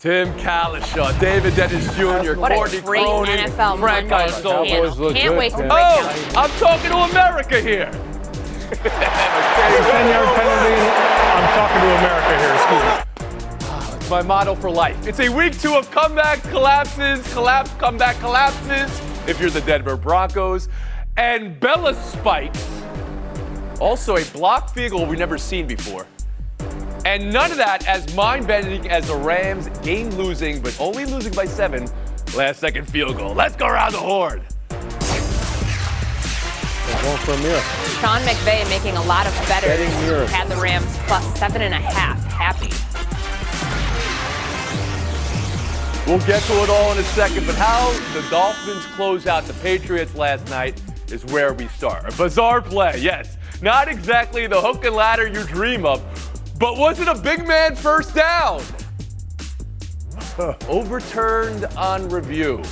Tim Cowlishaw, David Dennis Jr., What Courtney a great Cronin, NFL Frank Monday. Isola. Can't- Can't good, wait to Tim. break Oh, down. I'm talking to America here. 10 yard penalty. I'm talking to America here. Excuse me. It's my motto for life. It's a week two of comeback collapses, collapse, comeback collapses. If you're the Denver Broncos, and Bella spikes. Also a block field goal we've never seen before. And none of that as mind-bending as the Rams game-losing, but only losing by seven, last-second field goal. Let's go around the horn. They're going for a miracle. Sean McVay making a lot of better. Betting miracles. had the Rams plus seven and a half. Happy. We'll get to it all in a second, but how the Dolphins close out the Patriots last night is where we start. A bizarre play, yes. Not exactly the hook and ladder you dream of, but was it a big man first down? Overturned on review.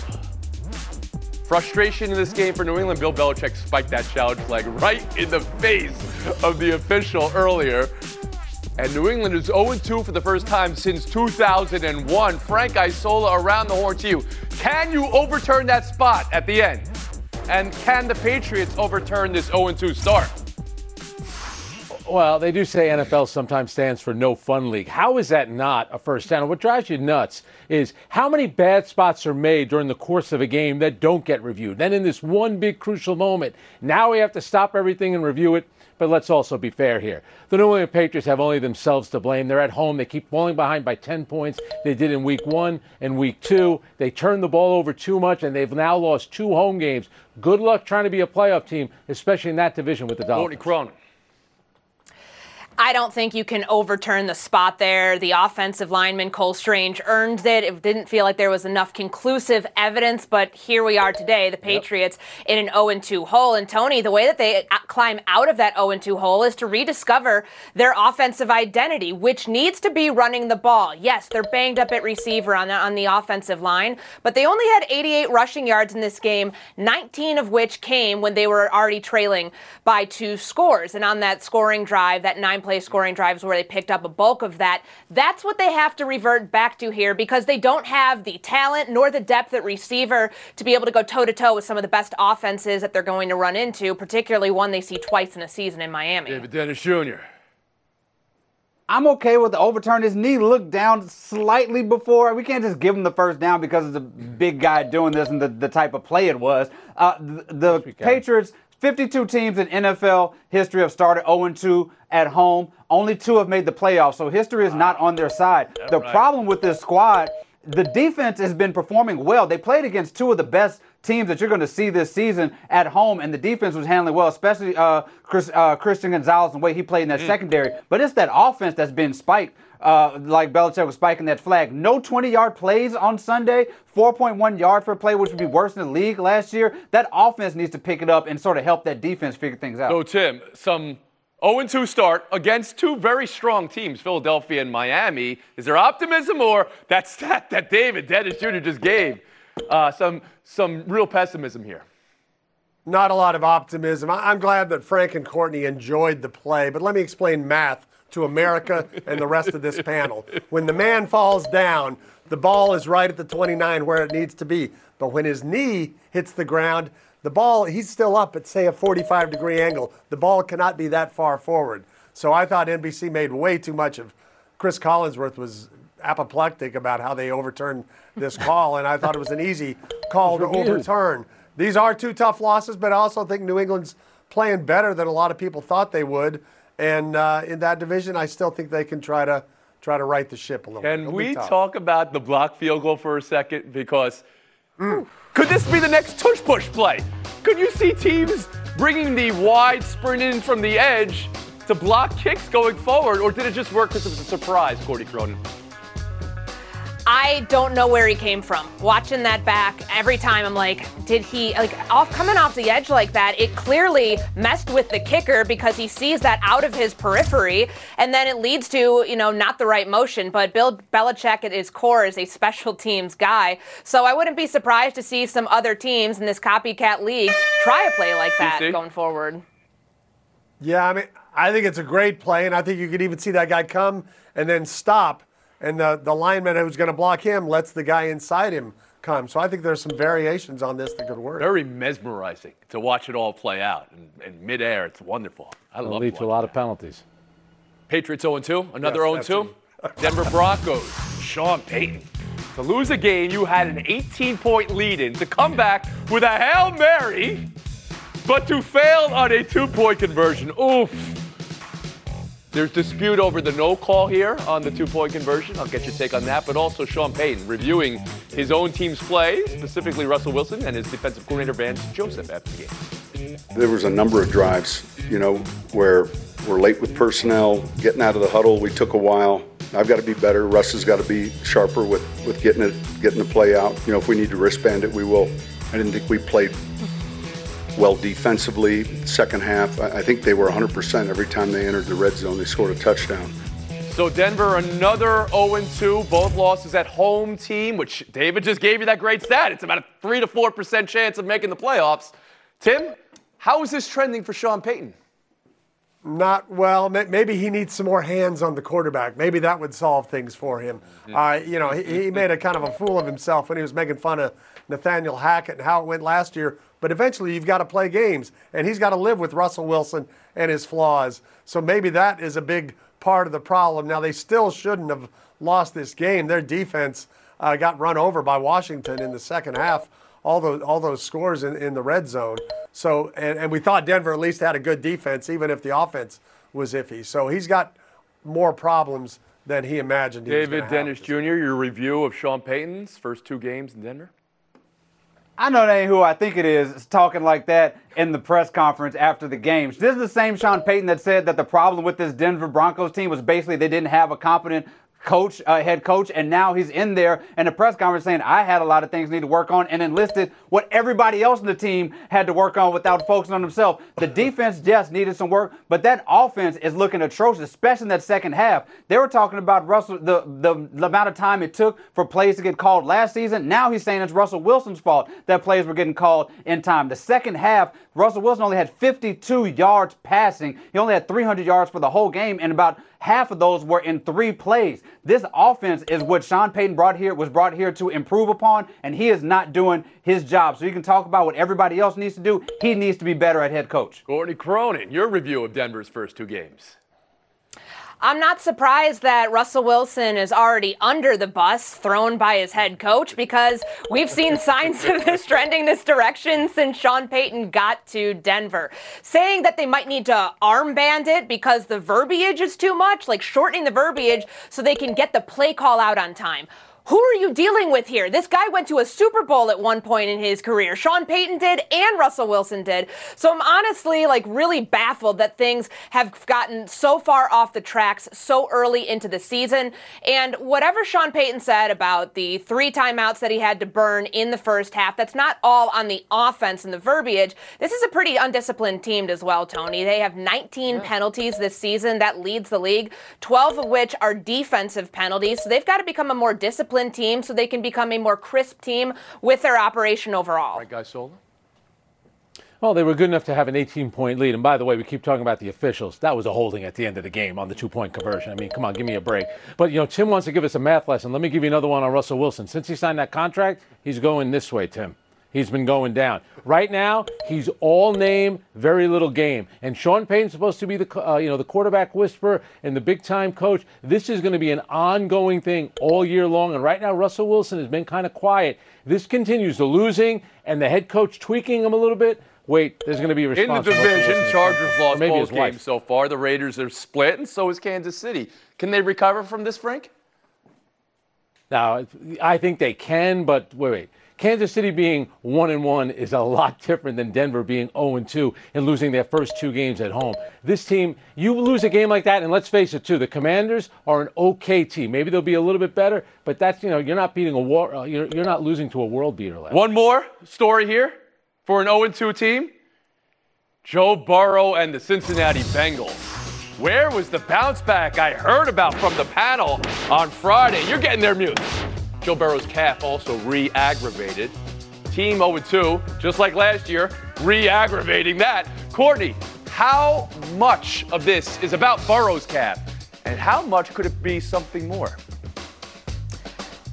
Frustration in this game for New England. Bill Belichick spiked that challenge flag right in the face of the official earlier. And New England is 0-2 for the first time since 2001. Frank Isola around the horn to you. Can you overturn that spot at the end? And can the Patriots overturn this 0-2 start? Well, they do say NFL sometimes stands for no fun league. How is that not a first down? What drives you nuts is how many bad spots are made during the course of a game that don't get reviewed. Then in this one big crucial moment, now we have to stop everything and review it. But let's also be fair here. The New England Patriots have only themselves to blame. They're at home. They keep falling behind by 10 points. They did in week one and week two. They turned the ball over too much, and they've now lost two home games. Good luck trying to be a playoff team, especially in that division with the Courtney Dolphins. Cronin. I don't think you can overturn the spot there. The offensive lineman, Cole Strange, earned it. It didn't feel like there was enough conclusive evidence, but here we are today, the Patriots in an 0 2 hole. And Tony, the way that they climb out of that 0 2 hole is to rediscover their offensive identity, which needs to be running the ball. Yes, they're banged up at receiver on the, on the offensive line, but they only had 88 rushing yards in this game, 19 of which came when they were already trailing by two scores. And on that scoring drive, that nine play scoring drives where they picked up a bulk of that. That's what they have to revert back to here because they don't have the talent nor the depth at receiver to be able to go toe to toe with some of the best offenses that they're going to run into, particularly one they see twice in a season in Miami. David Dennis Jr. I'm okay with the overturn. His knee looked down slightly before. We can't just give him the first down because it's a big guy doing this and the, the type of play it was. Uh, the the we can. Patriots, 52 teams in NFL history have started 0-2 at home. Only two have made the playoffs, so history is not on their side. the problem with this squad, the defense has been performing well. They played against two of the best teams that you're going to see this season at home, and the defense was handling well, especially uh, Chris, uh, Christian Gonzalez and the way he played in that secondary. But it's that offense that's been spiked, uh, like Belichick was spiking that flag. No 20-yard plays on Sunday, 4.1 yards per play, which would be worse than the league last year. That offense needs to pick it up and sort of help that defense figure things out. So, Tim, some 0-2 start against two very strong teams, Philadelphia and Miami. Is there optimism or that stat that David Dennis Jr. just gave? Uh, some, some real pessimism here. not a lot of optimism. I- I'm glad that Frank and Courtney enjoyed the play, but let me explain math to America and the rest of this panel. When the man falls down, the ball is right at the 29 where it needs to be. But when his knee hits the ground, the ball, he's still up at, say, a 45 degree angle. The ball cannot be that far forward. So I thought NBC made way too much of Cris Collinsworth was apoplectic about how they overturned this call, and I thought it was an easy call to overturn. These are two tough losses, but I also think New England's playing better than a lot of people thought they would. And uh, in that division, I still think they can try to try to right the ship a little. bit. Can we talk about the block field goal for a second? Because could this be the next tush push play? Could you see teams bringing the wide sprint in from the edge to block kicks going forward, or did it just work because it was a surprise, Courtney Cronin? I don't know where he came from. Watching that back every time, I'm like, did he like off coming off the edge like that? It clearly messed with the kicker because he sees that out of his periphery, and then it leads to you know not the right motion. But Bill Belichick at his core is a special teams guy, so I wouldn't be surprised to see some other teams in this copycat league try a play like that going forward. Yeah, I mean, I think it's a great play, and I think you could even see that guy come and then stop and the, the lineman who's going to block him lets the guy inside him come. So I think there's some variations on this that could work. Very mesmerizing to watch it all play out in, in midair. It's wonderful. I love It'll love lead to a lot that. of penalties. Patriots 0 2, another Yes, 0 2. Denver Broncos, Sean Payton. To lose a game you had an 18 point lead in, to come back with a Hail Mary, but to fail on a two point conversion. Oof. There's dispute over the no call here on the two point conversion. I'll get your take on that. But also Sean Payton reviewing his own team's play, specifically Russell Wilson and his defensive coordinator Vance Joseph after the game. There was a number of drives, you know, where we're late with personnel, getting out of the huddle. We took a while. I've got to be better. Russ has got to be sharper with, with getting it, getting the play out. You know, if we need to wristband it, we will. I didn't think we played well defensively. Second half, I I think they were 100% every time they entered the red zone. They scored a touchdown. So Denver, another 0-2, both losses at home team, which David just gave you that great stat. It's about a three to four percent chance of making the playoffs. Tim, how is this trending for Sean Payton? Not well. Maybe he needs some more hands on the quarterback. Maybe that would solve things for him. Uh, you know, he, he made a kind of a fool of himself when he was making fun of Nathaniel Hackett and how it went last year. But eventually, you've got to play games, and he's got to live with Russell Wilson and his flaws. So maybe that is a big part of the problem. Now they still shouldn't have lost this game. Their defense uh, got run over by Washington in the second half. All those all those scores in, in the red zone. So and, and we thought Denver at least had a good defense, even if the offense was iffy. So he's got more problems than he imagined. He David Dennis Jr., your review of Sean Payton's first two games in Denver? I know that ain't who I think it is talking like that in the press conference after the games. This is the same Sean Payton that said that the problem with this Denver Broncos team was basically they didn't have a competent coach, uh, head coach, and now he's in there in the press conference saying I had a lot of things I need to work on, and enlisted what everybody else in the team had to work on without focusing on himself. The defense just needed some work, but that offense is looking atrocious, especially in that second half. They were talking about Russell the, the the amount of time it took for plays to get called last season. Now he's saying it's Russell Wilson's fault that plays were getting called in time. The second half, Russell Wilson only had 52 yards passing. He only had 300 yards for the whole game, and about half of those were in three plays. This offense is what Sean Payton brought here was brought here to improve upon, and he is not doing his job. So you can talk about what everybody else needs to do. He needs to be better at head coach. Courtney Cronin, your review of Denver's first two games. I'm not surprised that Russell Wilson is already under the bus thrown by his head coach because we've seen signs of this trending this direction since Sean Payton got to Denver. Saying that they might need to armband it because the verbiage is too much, like shortening the verbiage so they can get the play call out on time. Who are you dealing with here? This guy went to a Super Bowl at one point in his career. Sean Payton did and Russell Wilson did. So I'm honestly like really baffled that things have gotten so far off the tracks so early into the season. And whatever Sean Payton said about the three timeouts that he had to burn in the first half, that's not all on the offense and the verbiage. This is a pretty undisciplined team as well, Tony. They have 19 penalties this season. That leads the league, 12 of which are defensive penalties. So they've got to become a more disciplined team so they can become a more crisp team with their operation overall. Right, Isola? Well, they were good enough to have an 18 point lead. And by the way, we keep talking about the officials. That was a holding at the end of the game on the two point conversion. I mean, come on, give me a break. But, you know, Tim wants to give us a math lesson. Let me give you another one on Russell Wilson. Since he signed that contract, he's going this way, Tim. He's been going down. Right now, he's all name, very little game. And Sean Payton's supposed to be the uh, you know the quarterback whisperer and the big time coach. This is going to be an ongoing thing all year long. And right now, Russell Wilson has been kind of quiet. This continues the losing and the head coach tweaking him a little bit. Wait, there's going to be a In the response. from Russell division. Chargers lost both games so far. The Raiders are split, and so is Kansas City. Can they recover from this, Frank? Now, I think they can, but wait, wait. Kansas City being one and one is a lot different than Denver being 0 and 2 and losing their first two games at home. This team, you lose a game like that, and let's face it, too, the Commanders are an okay team. Maybe they'll be a little bit better, but that's you know you're not beating a war, uh, you're, you're not losing to a world beater. Last One more story here for an 0 and 2 team Joe Burrow and the Cincinnati Bengals. Where was the bounce back I heard about from the panel on Friday? You're getting their mute. Joe Burrow's calf also re aggravated. Team 0 2, just like last year, re aggravating that. Courtney, how much of this is about Burrow's calf? And how much could it be something more?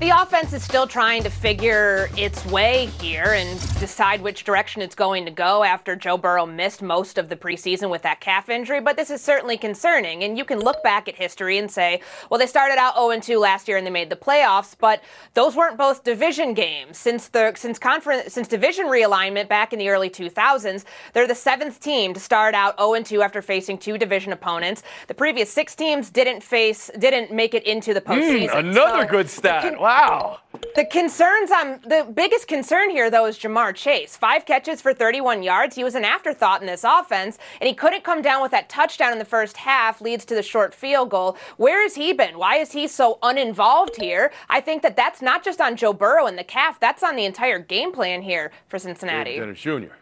The offense is still trying to figure its way here and decide which direction it's going to go after Joe Burrow missed most of the preseason with that calf injury, but this is certainly concerning. And you can look back at history and say, well, they started out 0 2 last year and they made the playoffs, but those weren't both division games. Since the since conference since division realignment back in the early 2000s, they're the seventh team to start out 0 2 after facing two division opponents. The previous six teams didn't face didn't make it into the postseason. Mm, another So good stat. con- wow. the concerns I'm the biggest concern here though is Ja'Marr Chase. Five catches for 31 yards. He was an afterthought in this offense, and he couldn't come down with that touchdown in the first half, leads to the short field goal. Where has he been? Why is he so uninvolved here? I think that that's not just on Joe Burrow and the calf. That's on the entire game plan here for Cincinnati. Dennis Jr.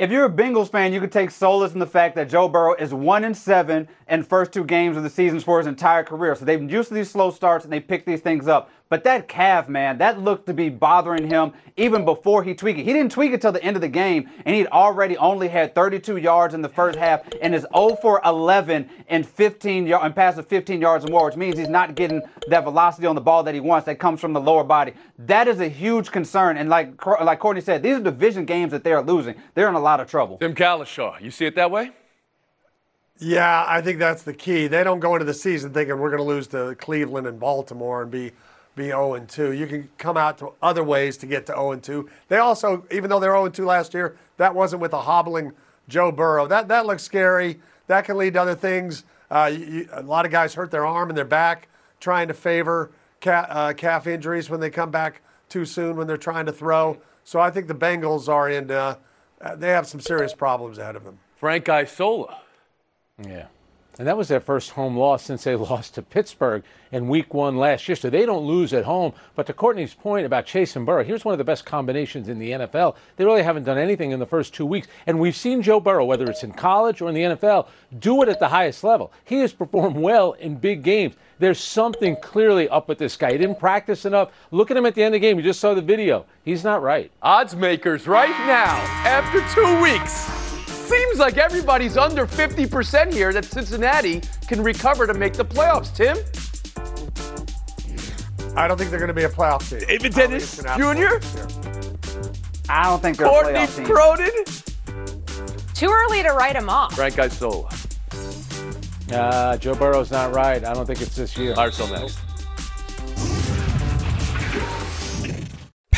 If you're a Bengals fan, you could take solace in the fact that Joe Burrow is one and seven in first two games of the seasons for his entire career. So they've used to these slow starts and they pick these things up. But that calf, man, that looked to be bothering him even before he tweaked it. He didn't tweak it till the end of the game, and he'd already only had 32 yards in the first half and is 0 for 11 and 15 yard and passes 15 yards or more, which means he's not getting that velocity on the ball that he wants that comes from the lower body. That is a huge concern. And like like Courtney said, these are division games that they're losing. They're in a lot of trouble. Tim Cowlishaw, you see it that way? Yeah, I think that's the key. They don't go into the season thinking we're going to lose to Cleveland and Baltimore and be be 0 and 2. You can come out to other ways to get to 0 and 2. They also, even though they're 0 and 2 last year, that wasn't with a hobbling Joe Burrow. That that looks scary. That can lead to other things. Uh, you, a lot of guys hurt their arm and their back trying to favor uh, calf injuries when they come back too soon when they're trying to throw. So I think the Bengals are in. Uh, they have some serious problems ahead of them. Frank Isola. Yeah. And that was their first home loss since they lost to Pittsburgh in week one last year. So they don't lose at home. But to Courtney's point about Chase and Burrow, here's one of the best combinations in the NFL. They really haven't done anything in the first two weeks. And we've seen Joe Burrow, whether it's in college or in the NFL, do it at the highest level. He has performed well in big games. There's something clearly up with this guy. He didn't practice enough. Look at him at the end of the game. You just saw the video. He's not right. Odds makers right now, after two weeks. Seems like everybody's under 50% here that Cincinnati can recover to make the playoffs. Tim? I don't think they're going to be a playoff team. David I don't think Dennis it's gonna happen Jr.? I don't think they're a playoff team. Cronin? Too early to write him off. Frank Isola. Uh, Joe Burrow's not right. I don't think it's this year. Hire next.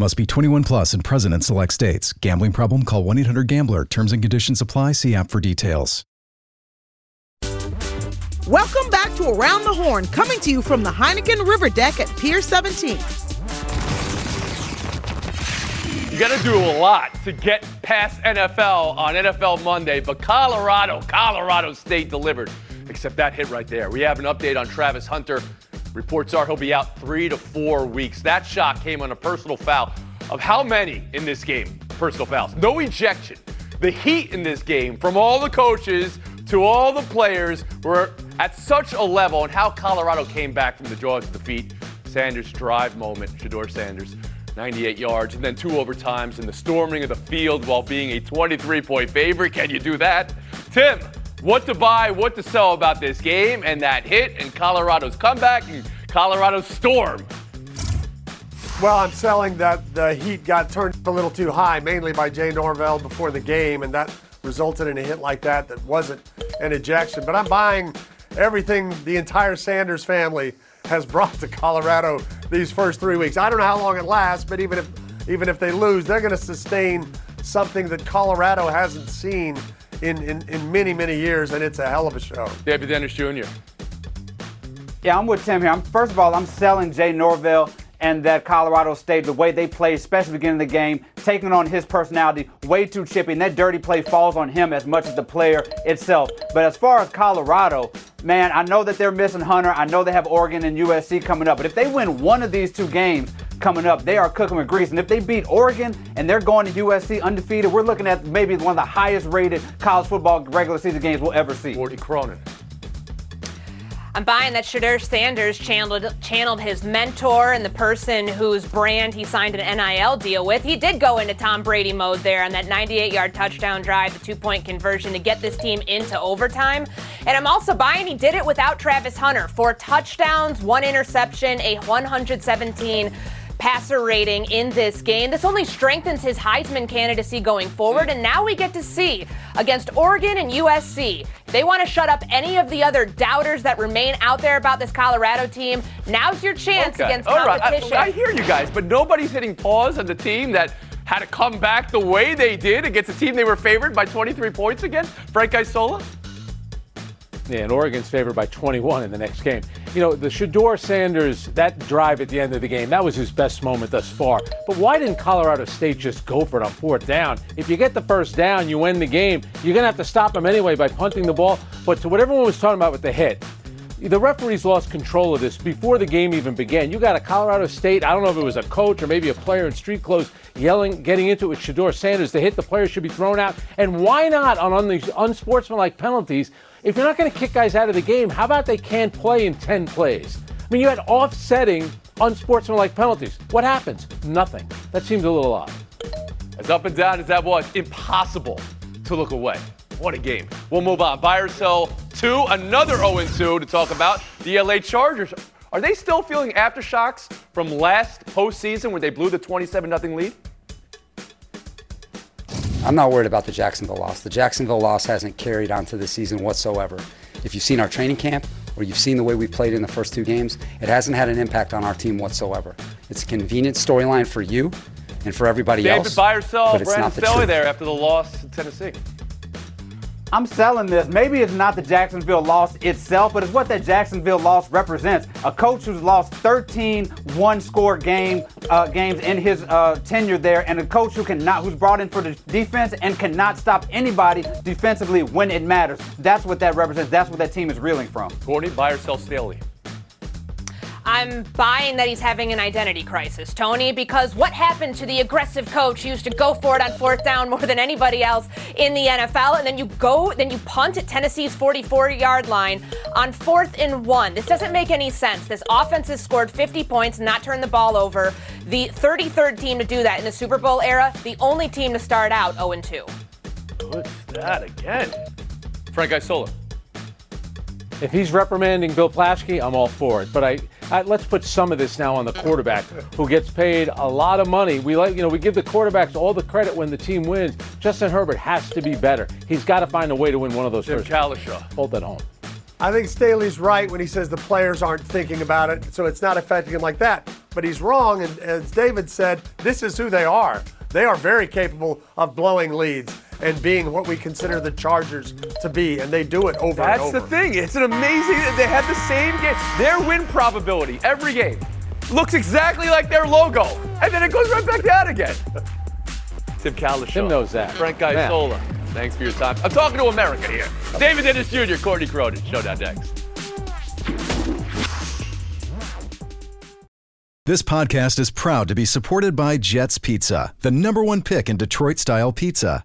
Must be 21 plus and present in select states. Gambling problem? Call 1 800 Gambler. Terms and conditions apply. See app for details. Welcome back to Around the Horn, coming to you from the Heineken River Deck at Pier 17. You got to do a lot to get past NFL on NFL Monday, but Colorado, Colorado State delivered. Except that hit right there. We have an update on Travis Hunter. Reports are he'll be out three to four weeks. That shot came on a personal foul. Of how many in this game? Personal fouls. No ejection. The heat in this game, from all the coaches to all the players, were at such a level, and how Colorado came back from the jaws of defeat. Sanders' drive moment, Shedeur Sanders. 98 yards, and then two overtimes and the storming of the field while being a 23 point favorite. Can you do that? Tim, what to buy, what to sell about this game and that hit and Colorado's comeback and Colorado's storm. Well, I'm selling that the heat got turned a little too high, mainly by Jay Norvell before the game, and that resulted in a hit like that that wasn't an ejection. But I'm buying everything the entire Sanders family has brought to Colorado these first three weeks. I don't know how long it lasts, but even if even if they lose, they're going to sustain something that Colorado hasn't seen in, in, in many, many years, and it's a hell of a show. David Dennis Jr. Yeah, I'm with Tim here. I'm, first of all, I'm selling Jay Norvell and that Colorado State, the way they played, especially beginning of the game, taking on his personality, way too chippy, and that dirty play falls on him as much as the player itself. But as far as Colorado, man, I know that they're missing Hunter. I know they have Oregon and USC coming up. But if they win one of these two games coming up, they are cooking with grease. And if they beat Oregon and they're going to USC undefeated, we're looking at maybe one of the highest rated college football regular season games we'll ever see. Courtney Cronin. I'm buying that Shedeur Sanders channeled, channeled his mentor and the person whose brand he signed an NIL deal with. He did go into Tom Brady mode there on that 98 yard touchdown drive, the two point conversion to get this team into overtime. And I'm also buying he did it without Travis Hunter. Four touchdowns, one interception, a 117 passer rating in this game. This only strengthens his Heisman candidacy going forward, and now we get to see against Oregon and USC. If they want to shut up any of the other doubters that remain out there about this Colorado team, now's your chance Okay. against All right. competition. I, I hear you guys, but nobody's hitting pause on the team that had to come back the way they did against a team they were favored by 23 points against. Frank Isola? Yeah, and Oregon's favored by 21 in the next game. You know, the Shedeur Sanders, that drive at the end of the game, that was his best moment thus far. But why didn't Colorado State just go for it on fourth down? If you get the first down, you win the game. You're going to have to stop them anyway by punting the ball. But to what everyone was talking about with the hit, the referees lost control of this before the game even began. You got a Colorado State, I don't know if it was a coach or maybe a player in street clothes yelling, getting into it with Shedeur Sanders. The hit, the player should be thrown out. And why not on, on these unsportsmanlike penalties? If you're not going to kick guys out of the game, how about they can't play in 10 plays? I mean, you had offsetting unsportsmanlike penalties. What happens? Nothing. That seems a little odd. As up and down as that was, impossible to look away. What a game. We'll move on. Buy or sell two, another 0 2 to talk about the LA Chargers. Are they still feeling aftershocks from last postseason where they blew the 27 0 lead? I'm not worried about the Jacksonville loss. The Jacksonville loss hasn't carried on to the season whatsoever. If you've seen our training camp or you've seen the way we played in the first two games, it hasn't had an impact on our team whatsoever. It's a convenient storyline for you and for everybody David, else. or sell but it's Brandon not the Staley truth. there after the loss to Tennessee. I'm selling this. Maybe it's not the Jacksonville loss itself, but it's what that Jacksonville loss represents. A coach who's lost 13 one-score game uh, games in his uh, tenure there, and a coach who cannot, who's brought in for the defense and cannot stop anybody defensively when it matters. That's what that represents. That's what that team is reeling from. Courtney, buy or sell Staley? I'm buying that he's having an identity crisis, Tony, because what happened to the aggressive coach who used to go for it on fourth down more than anybody else in the NFL, and then you go, then you punt at Tennessee's 44-yard line on fourth and one. This doesn't make any sense. This offense has scored 50 points, not turned the ball over. The 33rd team to do that in the Super Bowl era, the only team to start out 0-2. What's that again? Frank Isola. If he's reprimanding Bill Plaschke, I'm all for it. But I, I let's put some of this now on the quarterback, who gets paid a lot of money. We like, you know, we give the quarterbacks all the credit when the team wins. Justin Herbert has to be better. He's got to find a way to win one of those Jim first. Cowlishaw. Hold that home. I think Staley's right when he says the players aren't thinking about it, so it's not affecting him like that. But he's wrong, and as David said, this is who they are. They are very capable of blowing leads and being what we consider the Chargers to be, and they do it over That's and the thing. It's an amazing. They have the same game. Their win probability every game looks exactly like their logo, and then it goes right back down again. Tim Cowlishaw. Tim knows that. Frank Man. Isola. Thanks for your time. I'm talking to America here. David Dennis Jr., Courtney Cronin. Showdown next. This podcast is proud to be supported by Jets Pizza, the number one pick in Detroit style pizza.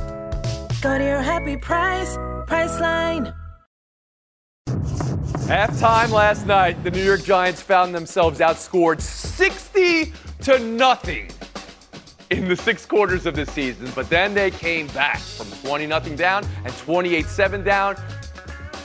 Go to your happy price, Priceline. Halftime last night, the New York Giants found themselves outscored 60 to nothing in the six quarters of the season, but then they came back from 20 nothing down and 28-7 down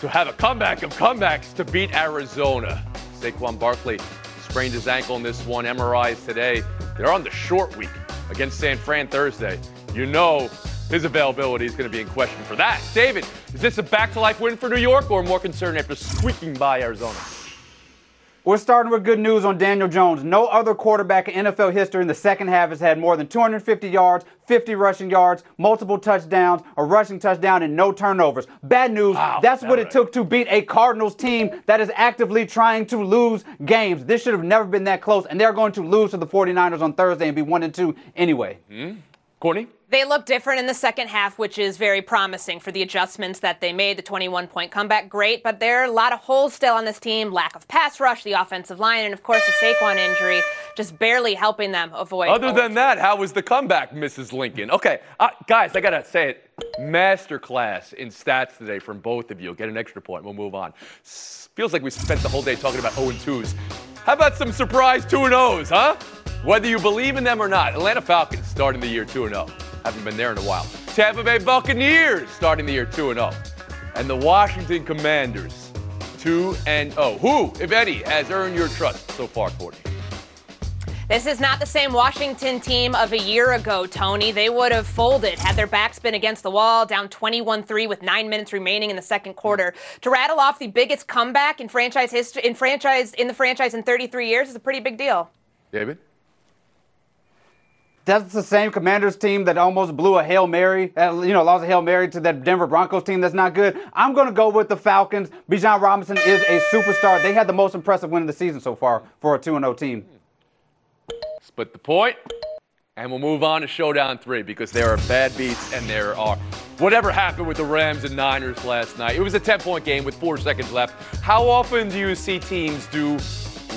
to have a comeback of comebacks to beat Arizona. Saquon Barkley sprained his ankle in this one, MRIs today. They're on the short week against San Fran Thursday. You know his availability is going to be in question for that. David, is this a back to life win for New York or more concerned after squeaking by Arizona? We're starting with good news on Daniel Jones. No other quarterback in NFL history in the second half has had more than 250 yards, 50 rushing yards, multiple touchdowns, a rushing touchdown, and no turnovers. Bad news. Wow, that's what right. it took to beat a Cardinals team that is actively trying to lose games. This should have never been that close, and they're going to lose to the 49ers on Thursday and be 1 and 2 anyway. Mm-hmm. Courtney? They look different in the second half, which is very promising for the adjustments that they made. The 21 point comeback, great, but there are a lot of holes still on this team lack of pass rush, the offensive line, and of course the Saquon injury just barely helping them avoid. Other than that, how was the comeback, Mrs. Lincoln? Okay, uh, guys, I gotta say it. Masterclass in stats today from both of you. Get an extra point. We'll move on. Feels like we spent the whole day talking about 0 2s. How about some surprise 2 and 0s, huh? Whether you believe in them or not, Atlanta Falcons starting the year 2 0. Haven't been there in a while. Tampa Bay Buccaneers starting the year 2 0. And the Washington Commanders 2 and 0. Who, if any, has earned your trust so far, Courtney? This is not the same Washington team of a year ago, Tony. They would have folded had their backs been against the wall, down 21 3 with nine minutes remaining in the second quarter. To rattle off the biggest comeback in franchise history, in franchise in the franchise in 33 years is a pretty big deal. David? That's the same Commanders team that almost blew a Hail Mary, uh, you know, lost a Hail Mary to that Denver Broncos team that's not good. I'm going to go with the Falcons. Bijan Robinson is a superstar. They had the most impressive win of the season so far for a 2 0 team. Split the point, and we'll move on to Showdown 3 because there are bad beats and there are whatever happened with the Rams and Niners last night. It was a 10 point game with four seconds left. How often do you see teams do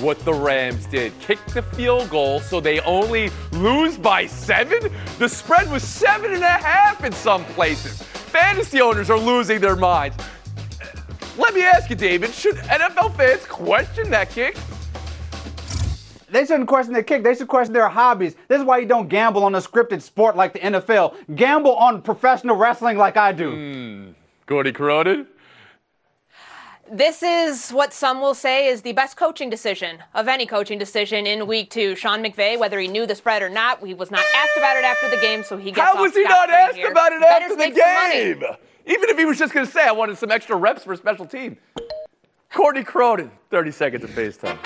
what the Rams did? Kick the field goal so they only lose by seven? The spread was seven and a half in some places. Fantasy owners are losing their minds. Let me ask you, David, should NFL fans question that kick? They shouldn't question their kick. They should question their hobbies. This is why you don't gamble on a scripted sport like the NFL. Gamble on professional wrestling like I do. Mm. Gordy Corroded? This is what some will say is the best coaching decision of any coaching decision in week two. Sean McVay, whether he knew the spread or not, he was not asked about it after the game, so he gets How was he not asked here. about it after the make some money. game? Even if he was just going to say, I wanted some extra reps for a special team. Courtney Cronin, 30 seconds of FaceTime.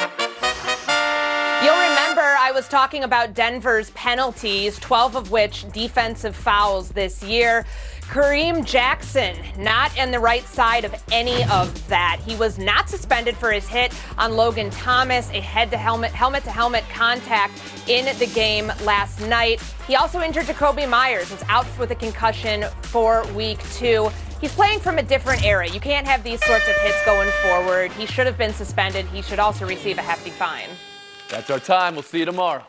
You'll remember I was talking about Denver's penalties, 12 of which defensive fouls this year. Kareem Jackson not on the right side of any of that. He was not suspended for his hit on Logan Thomas, a head to helmet helmet to helmet contact in the game last night. He also injured Jakobi Meyers, who's out with a concussion for week two. He's playing from a different era. You can't have these sorts of hits going forward. He should have been suspended. He should also receive a hefty fine. That's our time. We'll see you tomorrow.